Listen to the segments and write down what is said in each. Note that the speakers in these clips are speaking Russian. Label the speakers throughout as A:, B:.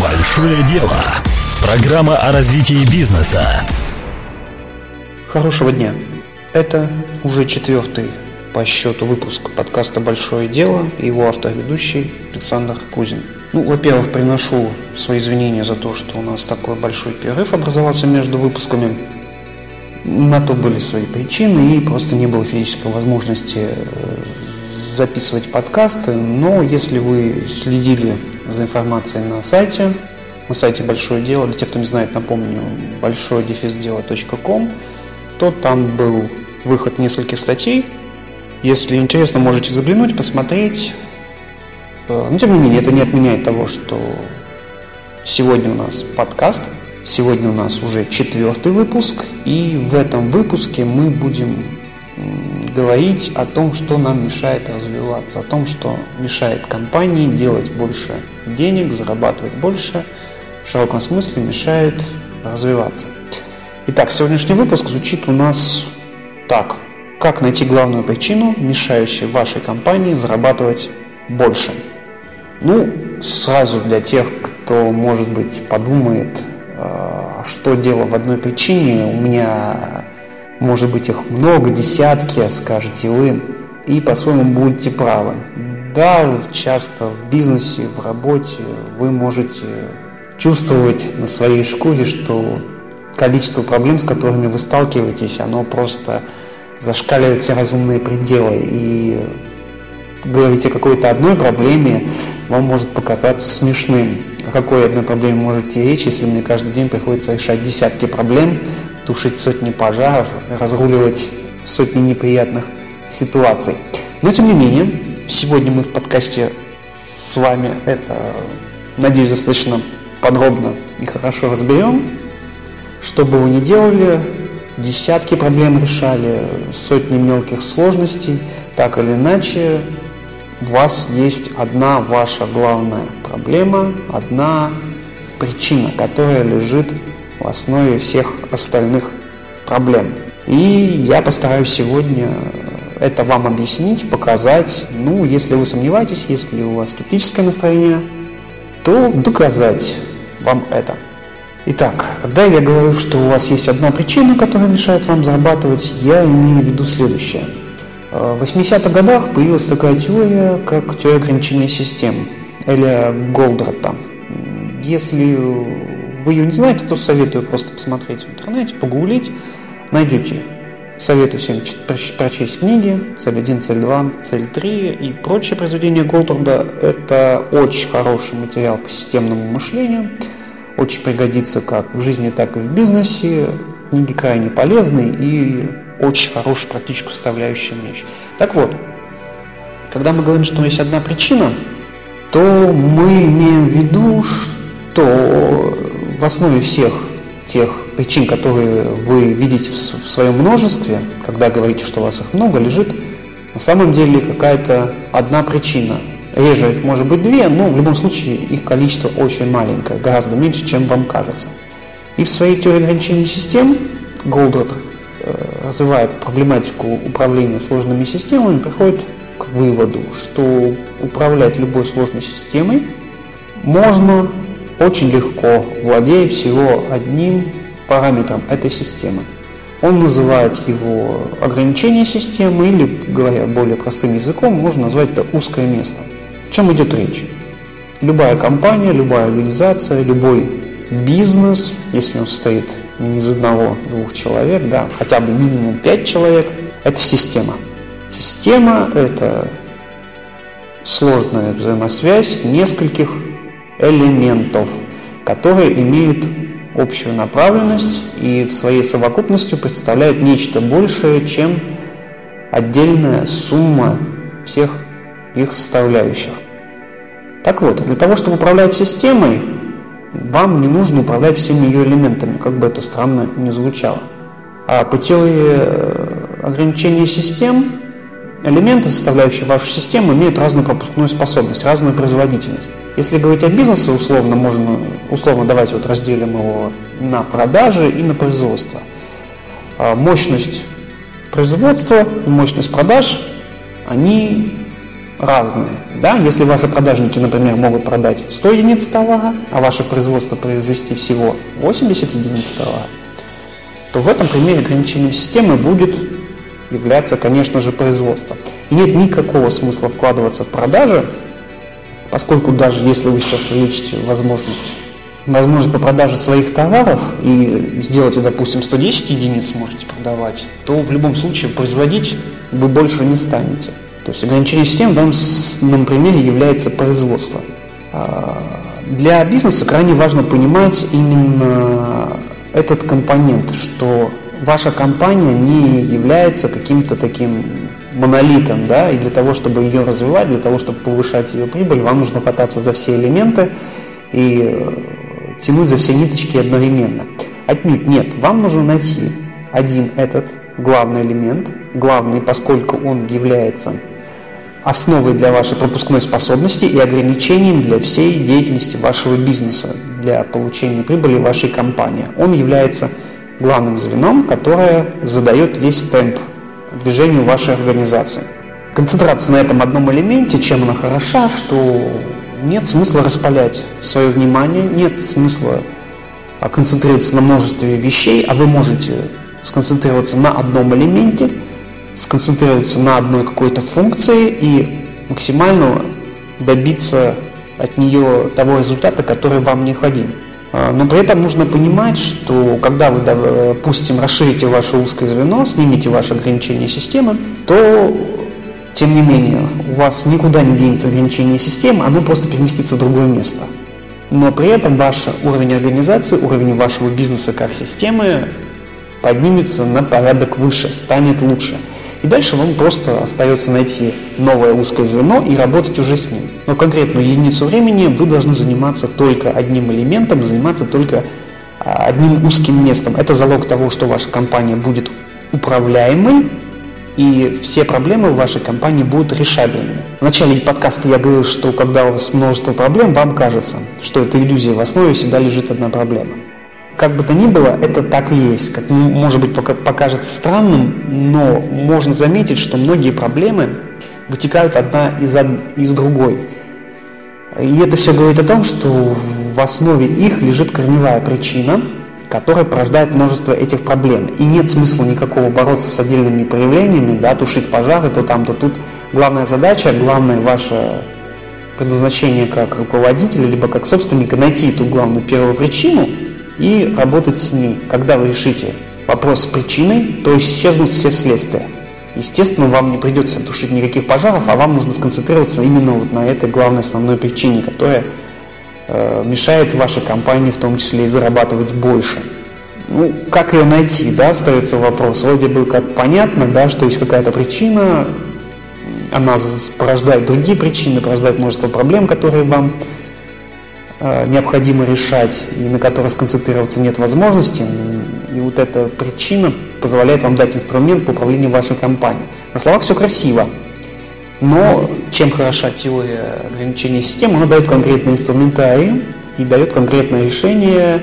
A: Большое дело. Программа о развитии бизнеса.
B: Хорошего дня. Это уже четвертый по счету выпуск подкаста «Большое дело» и его автор-ведущий Александр Кузин. Ну, во-первых, приношу свои извинения за то, что у нас такой большой перерыв образовался между выпусками. На то были свои причины и просто не было физической возможности э, записывать подкасты, но если вы следили за информацией на сайте, на сайте Большое Дело, для тех, кто не знает, напомню, большое дефисдела.ком, то там был выход нескольких статей. Если интересно, можете заглянуть, посмотреть. Э, но тем не менее, это не отменяет того, что сегодня у нас подкаст, сегодня у нас уже четвертый выпуск, и в этом выпуске мы будем говорить о том, что нам мешает развиваться, о том, что мешает компании делать больше денег, зарабатывать больше, в широком смысле мешает развиваться. Итак, сегодняшний выпуск звучит у нас так. Как найти главную причину, мешающую вашей компании зарабатывать больше? Ну, сразу для тех, кто, может быть, подумает, а, что дело в одной причине, у меня может быть их много, десятки, скажете вы, и по-своему будете правы. Да, часто в бизнесе, в работе вы можете чувствовать на своей шкуре, что количество проблем, с которыми вы сталкиваетесь, оно просто зашкаливает все разумные пределы. И говорить о какой-то одной проблеме вам может показаться смешным. О какой одной проблеме можете речь, если мне каждый день приходится решать десятки проблем, тушить сотни пожаров, разруливать сотни неприятных ситуаций. Но тем не менее, сегодня мы в подкасте с вами это, надеюсь, достаточно подробно и хорошо разберем. Что бы вы ни делали, десятки проблем решали, сотни мелких сложностей, так или иначе, у вас есть одна ваша главная проблема, одна причина, которая лежит в основе всех остальных проблем. И я постараюсь сегодня это вам объяснить, показать. Ну, если вы сомневаетесь, если у вас скептическое настроение, то доказать вам это. Итак, когда я говорю, что у вас есть одна причина, которая мешает вам зарабатывать, я имею в виду следующее. В 80-х годах появилась такая теория, как теория ограничения систем, Эля Голдрата. Если вы ее не знаете, то советую просто посмотреть в интернете, погуглить, найдете. Советую всем прочесть книги «Цель 1», «Цель 2», «Цель 3» и прочие произведения Голдрада. Это очень хороший материал по системному мышлению, очень пригодится как в жизни, так и в бизнесе. Книги крайне полезны и очень хорошая практическую составляющую вещь. Так вот, когда мы говорим, что есть одна причина, то мы имеем в виду, что в основе всех тех причин, которые вы видите в своем множестве, когда говорите, что у вас их много, лежит на самом деле какая-то одна причина. Реже может быть две, но в любом случае их количество очень маленькое, гораздо меньше, чем вам кажется. И в своей теории ограничений систем Голдрат э, развивает проблематику управления сложными системами, приходит к выводу, что управлять любой сложной системой можно очень легко, владея всего одним параметром этой системы. Он называет его ограничение системы или, говоря более простым языком, можно назвать это узкое место. О чем идет речь? Любая компания, любая организация, любой бизнес, если он состоит не из одного-двух человек, да, хотя бы минимум пять человек, это система. Система – это сложная взаимосвязь нескольких элементов, которые имеют общую направленность и в своей совокупности представляют нечто большее, чем отдельная сумма всех их составляющих. Так вот, для того, чтобы управлять системой, вам не нужно управлять всеми ее элементами, как бы это странно не звучало. А теории э, ограничения систем Элементы, составляющие вашу систему, имеют разную пропускную способность, разную производительность. Если говорить о бизнесе, условно, можно, условно давайте вот разделим его на продажи и на производство. А мощность производства и мощность продаж, они разные. Да? Если ваши продажники, например, могут продать 100 единиц товара, а ваше производство произвести всего 80 единиц товара, то в этом примере ограничением системы будет являться, конечно же, производство. И нет никакого смысла вкладываться в продажи, поскольку даже если вы сейчас увеличите возможность возможность по продаже своих товаров и сделаете, допустим, 110 единиц сможете продавать, то в любом случае производить вы больше не станете. То есть ограничение систем в данном примере является производство. А, для бизнеса крайне важно понимать именно этот компонент, что ваша компания не является каким-то таким монолитом, да, и для того, чтобы ее развивать, для того, чтобы повышать ее прибыль, вам нужно хвататься за все элементы и э, тянуть за все ниточки одновременно. Отнюдь нет, вам нужно найти один этот главный элемент, главный, поскольку он является основой для вашей пропускной способности и ограничением для всей деятельности вашего бизнеса, для получения прибыли вашей компании. Он является главным звеном, которое задает весь темп движению вашей организации. Концентрация на этом одном элементе, чем она хороша, что нет смысла распалять свое внимание, нет смысла концентрироваться на множестве вещей, а вы можете сконцентрироваться на одном элементе, сконцентрироваться на одной какой-то функции и максимально добиться от нее того результата, который вам необходим. А, но при этом нужно понимать, что когда вы, допустим, расширите ваше узкое звено, снимете ваши ограничения системы, то тем не менее, у вас никуда не денется ограничение системы, оно просто переместится в другое место. Но при этом ваш уровень организации, уровень вашего бизнеса как системы поднимется на порядок выше, станет лучше. И дальше вам просто остается найти новое узкое звено и работать уже с ним. Но конкретную единицу времени вы должны заниматься только одним элементом, заниматься только а, одним узким местом. Это залог того, что ваша компания будет управляемой, и все проблемы в вашей компании будут решабельными. В начале подкаста я говорил, что когда у вас множество проблем, вам кажется, что это иллюзия, в основе всегда лежит одна проблема. Как бы то ни было, это так и есть. Как, может быть, покажется странным, но можно заметить, что многие проблемы вытекают одна из, из другой. И это все говорит о том, что в основе их лежит корневая причина – который порождает множество этих проблем. И нет смысла никакого бороться с отдельными проявлениями, да, тушить пожары то там, то тут. Главная задача, главное ваше предназначение как руководителя, либо как собственника, найти эту главную первую причину и работать с ней. Когда вы решите вопрос с причиной, то исчезнут все следствия. Естественно, вам не придется тушить никаких пожаров, а вам нужно сконцентрироваться именно вот на этой главной основной причине, которая Э, мешает вашей компании в том числе и зарабатывать больше. Ну, как ее найти, да, остается вопрос. Вроде бы как понятно, да, что есть какая-то причина, она порождает другие причины, порождает множество проблем, которые вам необходимо решать и на которые сконцентрироваться нет возможности. И вот эта причина позволяет вам дать инструмент по управлению вашей компанией. На словах все красиво, но чем хороша теория ограничения системы, она дает конкретный инструментарий и дает конкретное решение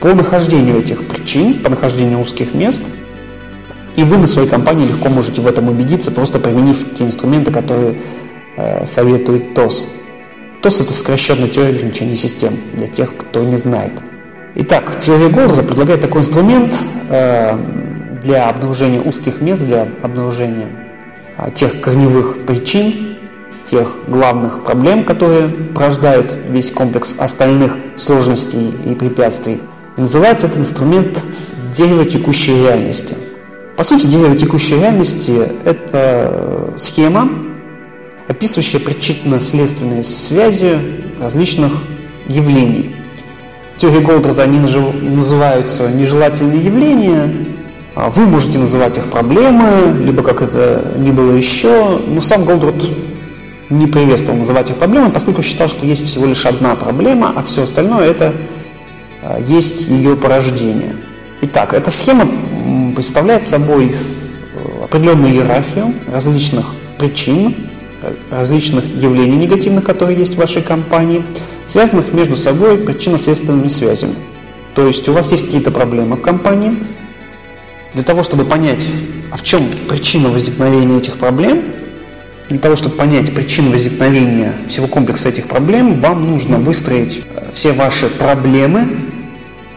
B: по нахождению этих причин, по нахождению узких мест. И вы на своей компании легко можете в этом убедиться, просто применив те инструменты, которые э, советует ТОС. ТОС – это сокращенная теория ограничения систем, для тех, кто не знает. Итак, теория Голдза предлагает такой инструмент э, для обнаружения узких мест, для обнаружения а, тех корневых причин, тех главных проблем, которые порождают весь комплекс остальных сложностей и препятствий. называется этот инструмент дерево текущей реальности. По сути, дерево текущей реальности – это схема, описывающая причинно-следственные связи различных явлений. В теории Голдрата они называются нежелательные явления, а вы можете называть их проблемы, либо как это ни было еще, но сам Голдрот не приветствовал называть их проблемами, поскольку считал, что есть всего лишь одна проблема, а все остальное это а, есть ее порождение. Итак, эта схема представляет собой э, определенную иерархию различных причин, различных явлений негативных, которые есть в вашей компании, связанных между собой причинно-следственными связями. То есть у вас есть какие-то проблемы в компании, для того, чтобы понять, а в чем причина возникновения этих проблем, Для того, чтобы понять причину возникновения всего комплекса этих проблем, вам нужно выстроить э, все ваши проблемы,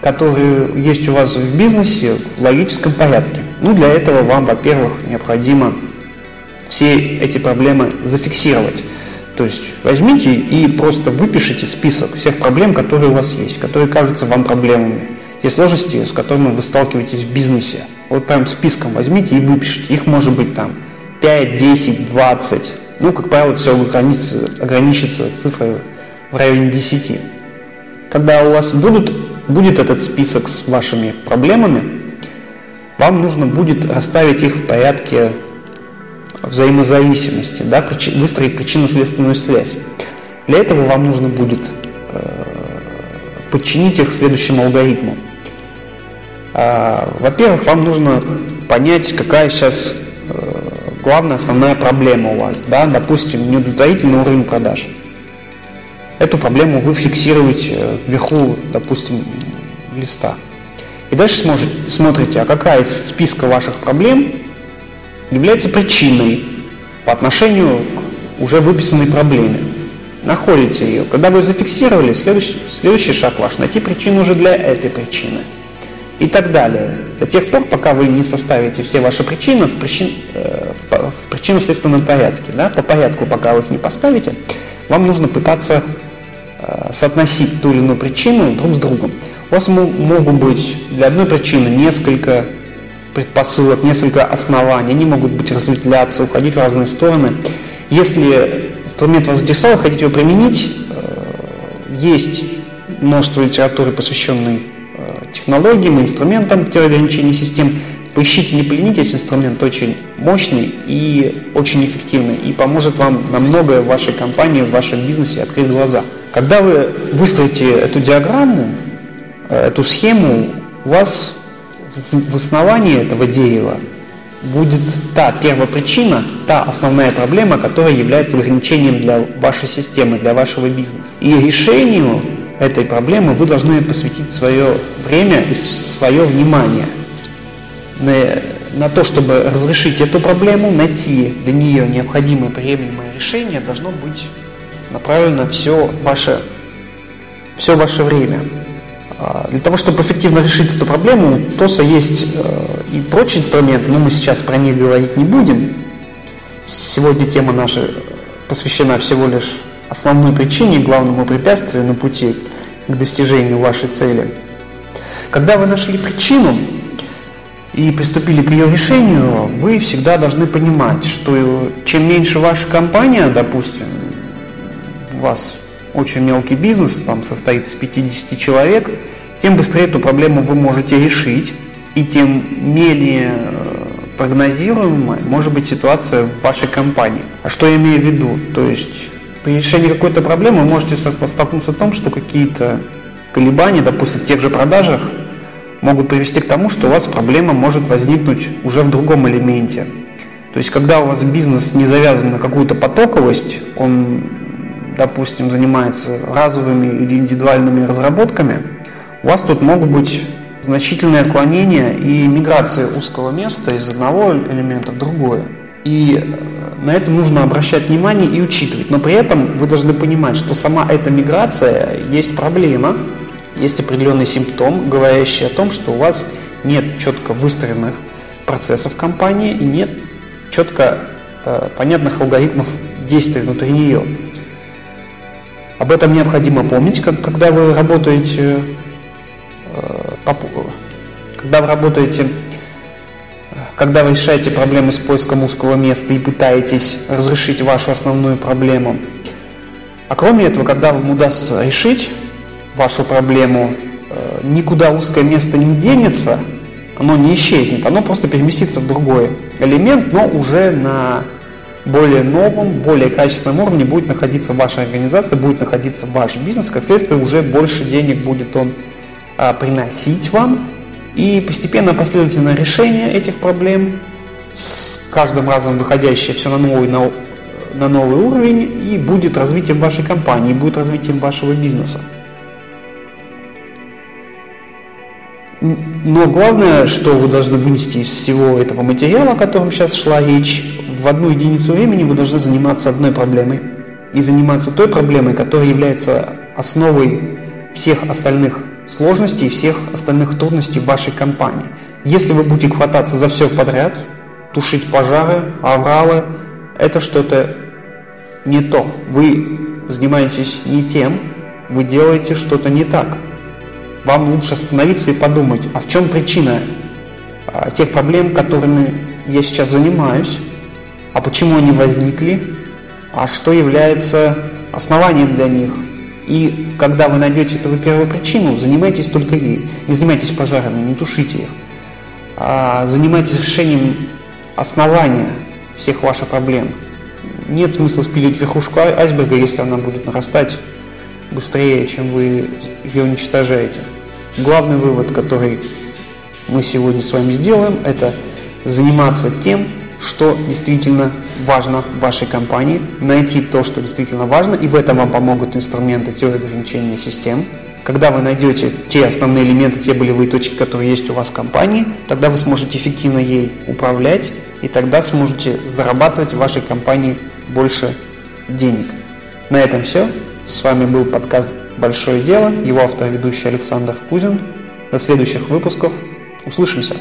B: которые есть у вас в бизнесе, в логическом порядке. Ну, для этого вам, во-первых, необходимо все эти проблемы зафиксировать. То есть возьмите и просто выпишите список всех проблем, которые у вас есть, которые кажутся вам проблемами. Те сложности, с которыми вы сталкиваетесь в бизнесе. Вот прям списком возьмите и выпишите. Их может быть там 5, 10, 20. Ну, как правило, все ограничится, ограничится цифрой в районе 10. Когда у вас будут, будет этот список с вашими проблемами, вам нужно будет расставить их в порядке взаимозависимости, да, выстроить причинно-следственную связь. Для этого вам нужно будет э, подчинить их следующему алгоритму. А, во-первых, вам нужно понять, какая сейчас э, главная основная проблема у вас. Да? Допустим, неудовлетворительный уровень продаж. Эту проблему вы фиксируете э, вверху, допустим, листа. И дальше смотрите, а какая из списка ваших проблем является причиной по отношению к уже выписанной проблеме. Находите ее. Когда вы зафиксировали, следующий, следующий шаг ваш – найти причину уже для этой причины – и так далее. До тех пор, пока вы не составите все ваши причины в, причин, э, в, в причинно-следственном порядке. Да? По порядку, пока вы их не поставите, вам нужно пытаться э, соотносить ту или иную причину друг с другом. У вас могут быть для одной причины несколько предпосылок, несколько оснований, они могут быть разветвляться, уходить в разные стороны. Если инструмент вас заинтересовал, хотите его применить, э, есть множество литературы, посвященной технологиям, инструментам теории ограничений систем. Поищите, не поленитесь, инструмент очень мощный и очень эффективный и поможет вам на многое в вашей компании, в вашем бизнесе открыть глаза. Когда вы выстроите эту диаграмму, э, эту схему, у вас в основании этого дерева будет та первая причина, та основная проблема, которая является ограничением для вашей системы, для вашего бизнеса. И решению этой проблемы вы должны посвятить свое время и свое внимание на, на то, чтобы разрешить эту проблему, найти для нее необходимое приемлемое решение, должно быть направлено все ваше, все ваше время. А, для того, чтобы эффективно решить эту проблему, у ТОСа есть э, и прочие инструменты, но мы сейчас про них говорить не будем. Сегодня тема наша посвящена всего лишь основной причине, главному препятствию на пути к достижению вашей цели. Когда вы нашли причину и приступили к ее решению, вы всегда должны понимать, что чем меньше ваша компания, допустим, вас очень мелкий бизнес, там состоит из 50 человек, тем быстрее эту проблему вы можете решить, и тем менее э, прогнозируемой может быть ситуация в вашей компании. А что я имею в виду? То есть при решении какой-то проблемы вы можете столкнуться в том, что какие-то колебания, допустим, в тех же продажах, могут привести к тому, что у вас проблема может возникнуть уже в другом элементе. То есть, когда у вас бизнес не завязан на какую-то потоковость, он, допустим, занимается разовыми или индивидуальными разработками, у вас тут могут быть значительные отклонения и миграция узкого места из одного элемента в другое. И э, на это нужно обращать внимание и учитывать. Но при этом вы должны понимать, что сама эта миграция есть проблема, есть определенный симптом, говорящий о том, что у вас нет четко выстроенных процессов компании и нет четко э, понятных алгоритмов действий внутри нее. Об этом необходимо помнить, как, когда вы работаете, э, когда вы работаете когда вы решаете проблемы с поиском узкого места и пытаетесь разрешить вашу основную проблему. А кроме этого, когда вам удастся решить вашу проблему, э, никуда узкое место не денется, оно не исчезнет, оно просто переместится в другой элемент, но уже на более новом, более качественном уровне будет находиться ваша организация, будет находиться ваш бизнес, как следствие уже больше денег будет он а, приносить вам, и постепенно последовательное решение этих проблем, с каждым разом выходящее все на новый, на, на новый уровень, и будет развитием вашей компании, будет развитием вашего бизнеса. Но главное, что вы должны вынести из всего этого материала, о котором сейчас шла речь, в одну единицу времени вы должны заниматься одной проблемой и заниматься той проблемой, которая является основой всех остальных сложностей и всех остальных трудностей в вашей компании. Если вы будете хвататься за все подряд, тушить пожары, авралы, это что-то не то. Вы занимаетесь не тем, вы делаете что-то не так. Вам лучше остановиться и подумать, а в чем причина а, тех проблем, которыми я сейчас занимаюсь, а почему они возникли, а что является основанием для них. И когда вы найдете эту первую причину, занимайтесь только ей. Не занимайтесь пожарами, не тушите их. А занимайтесь решением основания всех ваших проблем. Нет смысла спилить верхушку айсберга, если она будет нарастать быстрее, чем вы ее уничтожаете. Главный вывод, который мы сегодня с вами сделаем, это заниматься тем, что действительно важно в вашей компании, найти то, что действительно важно, и в этом вам помогут инструменты теории ограничения систем. Когда вы найдете те основные элементы, те болевые точки, которые есть у вас в компании, тогда вы сможете эффективно ей управлять, и тогда сможете зарабатывать в вашей компании больше денег. На этом все. С вами был подкаст «Большое дело», его автор ведущий Александр Кузин. До следующих выпусков. Услышимся!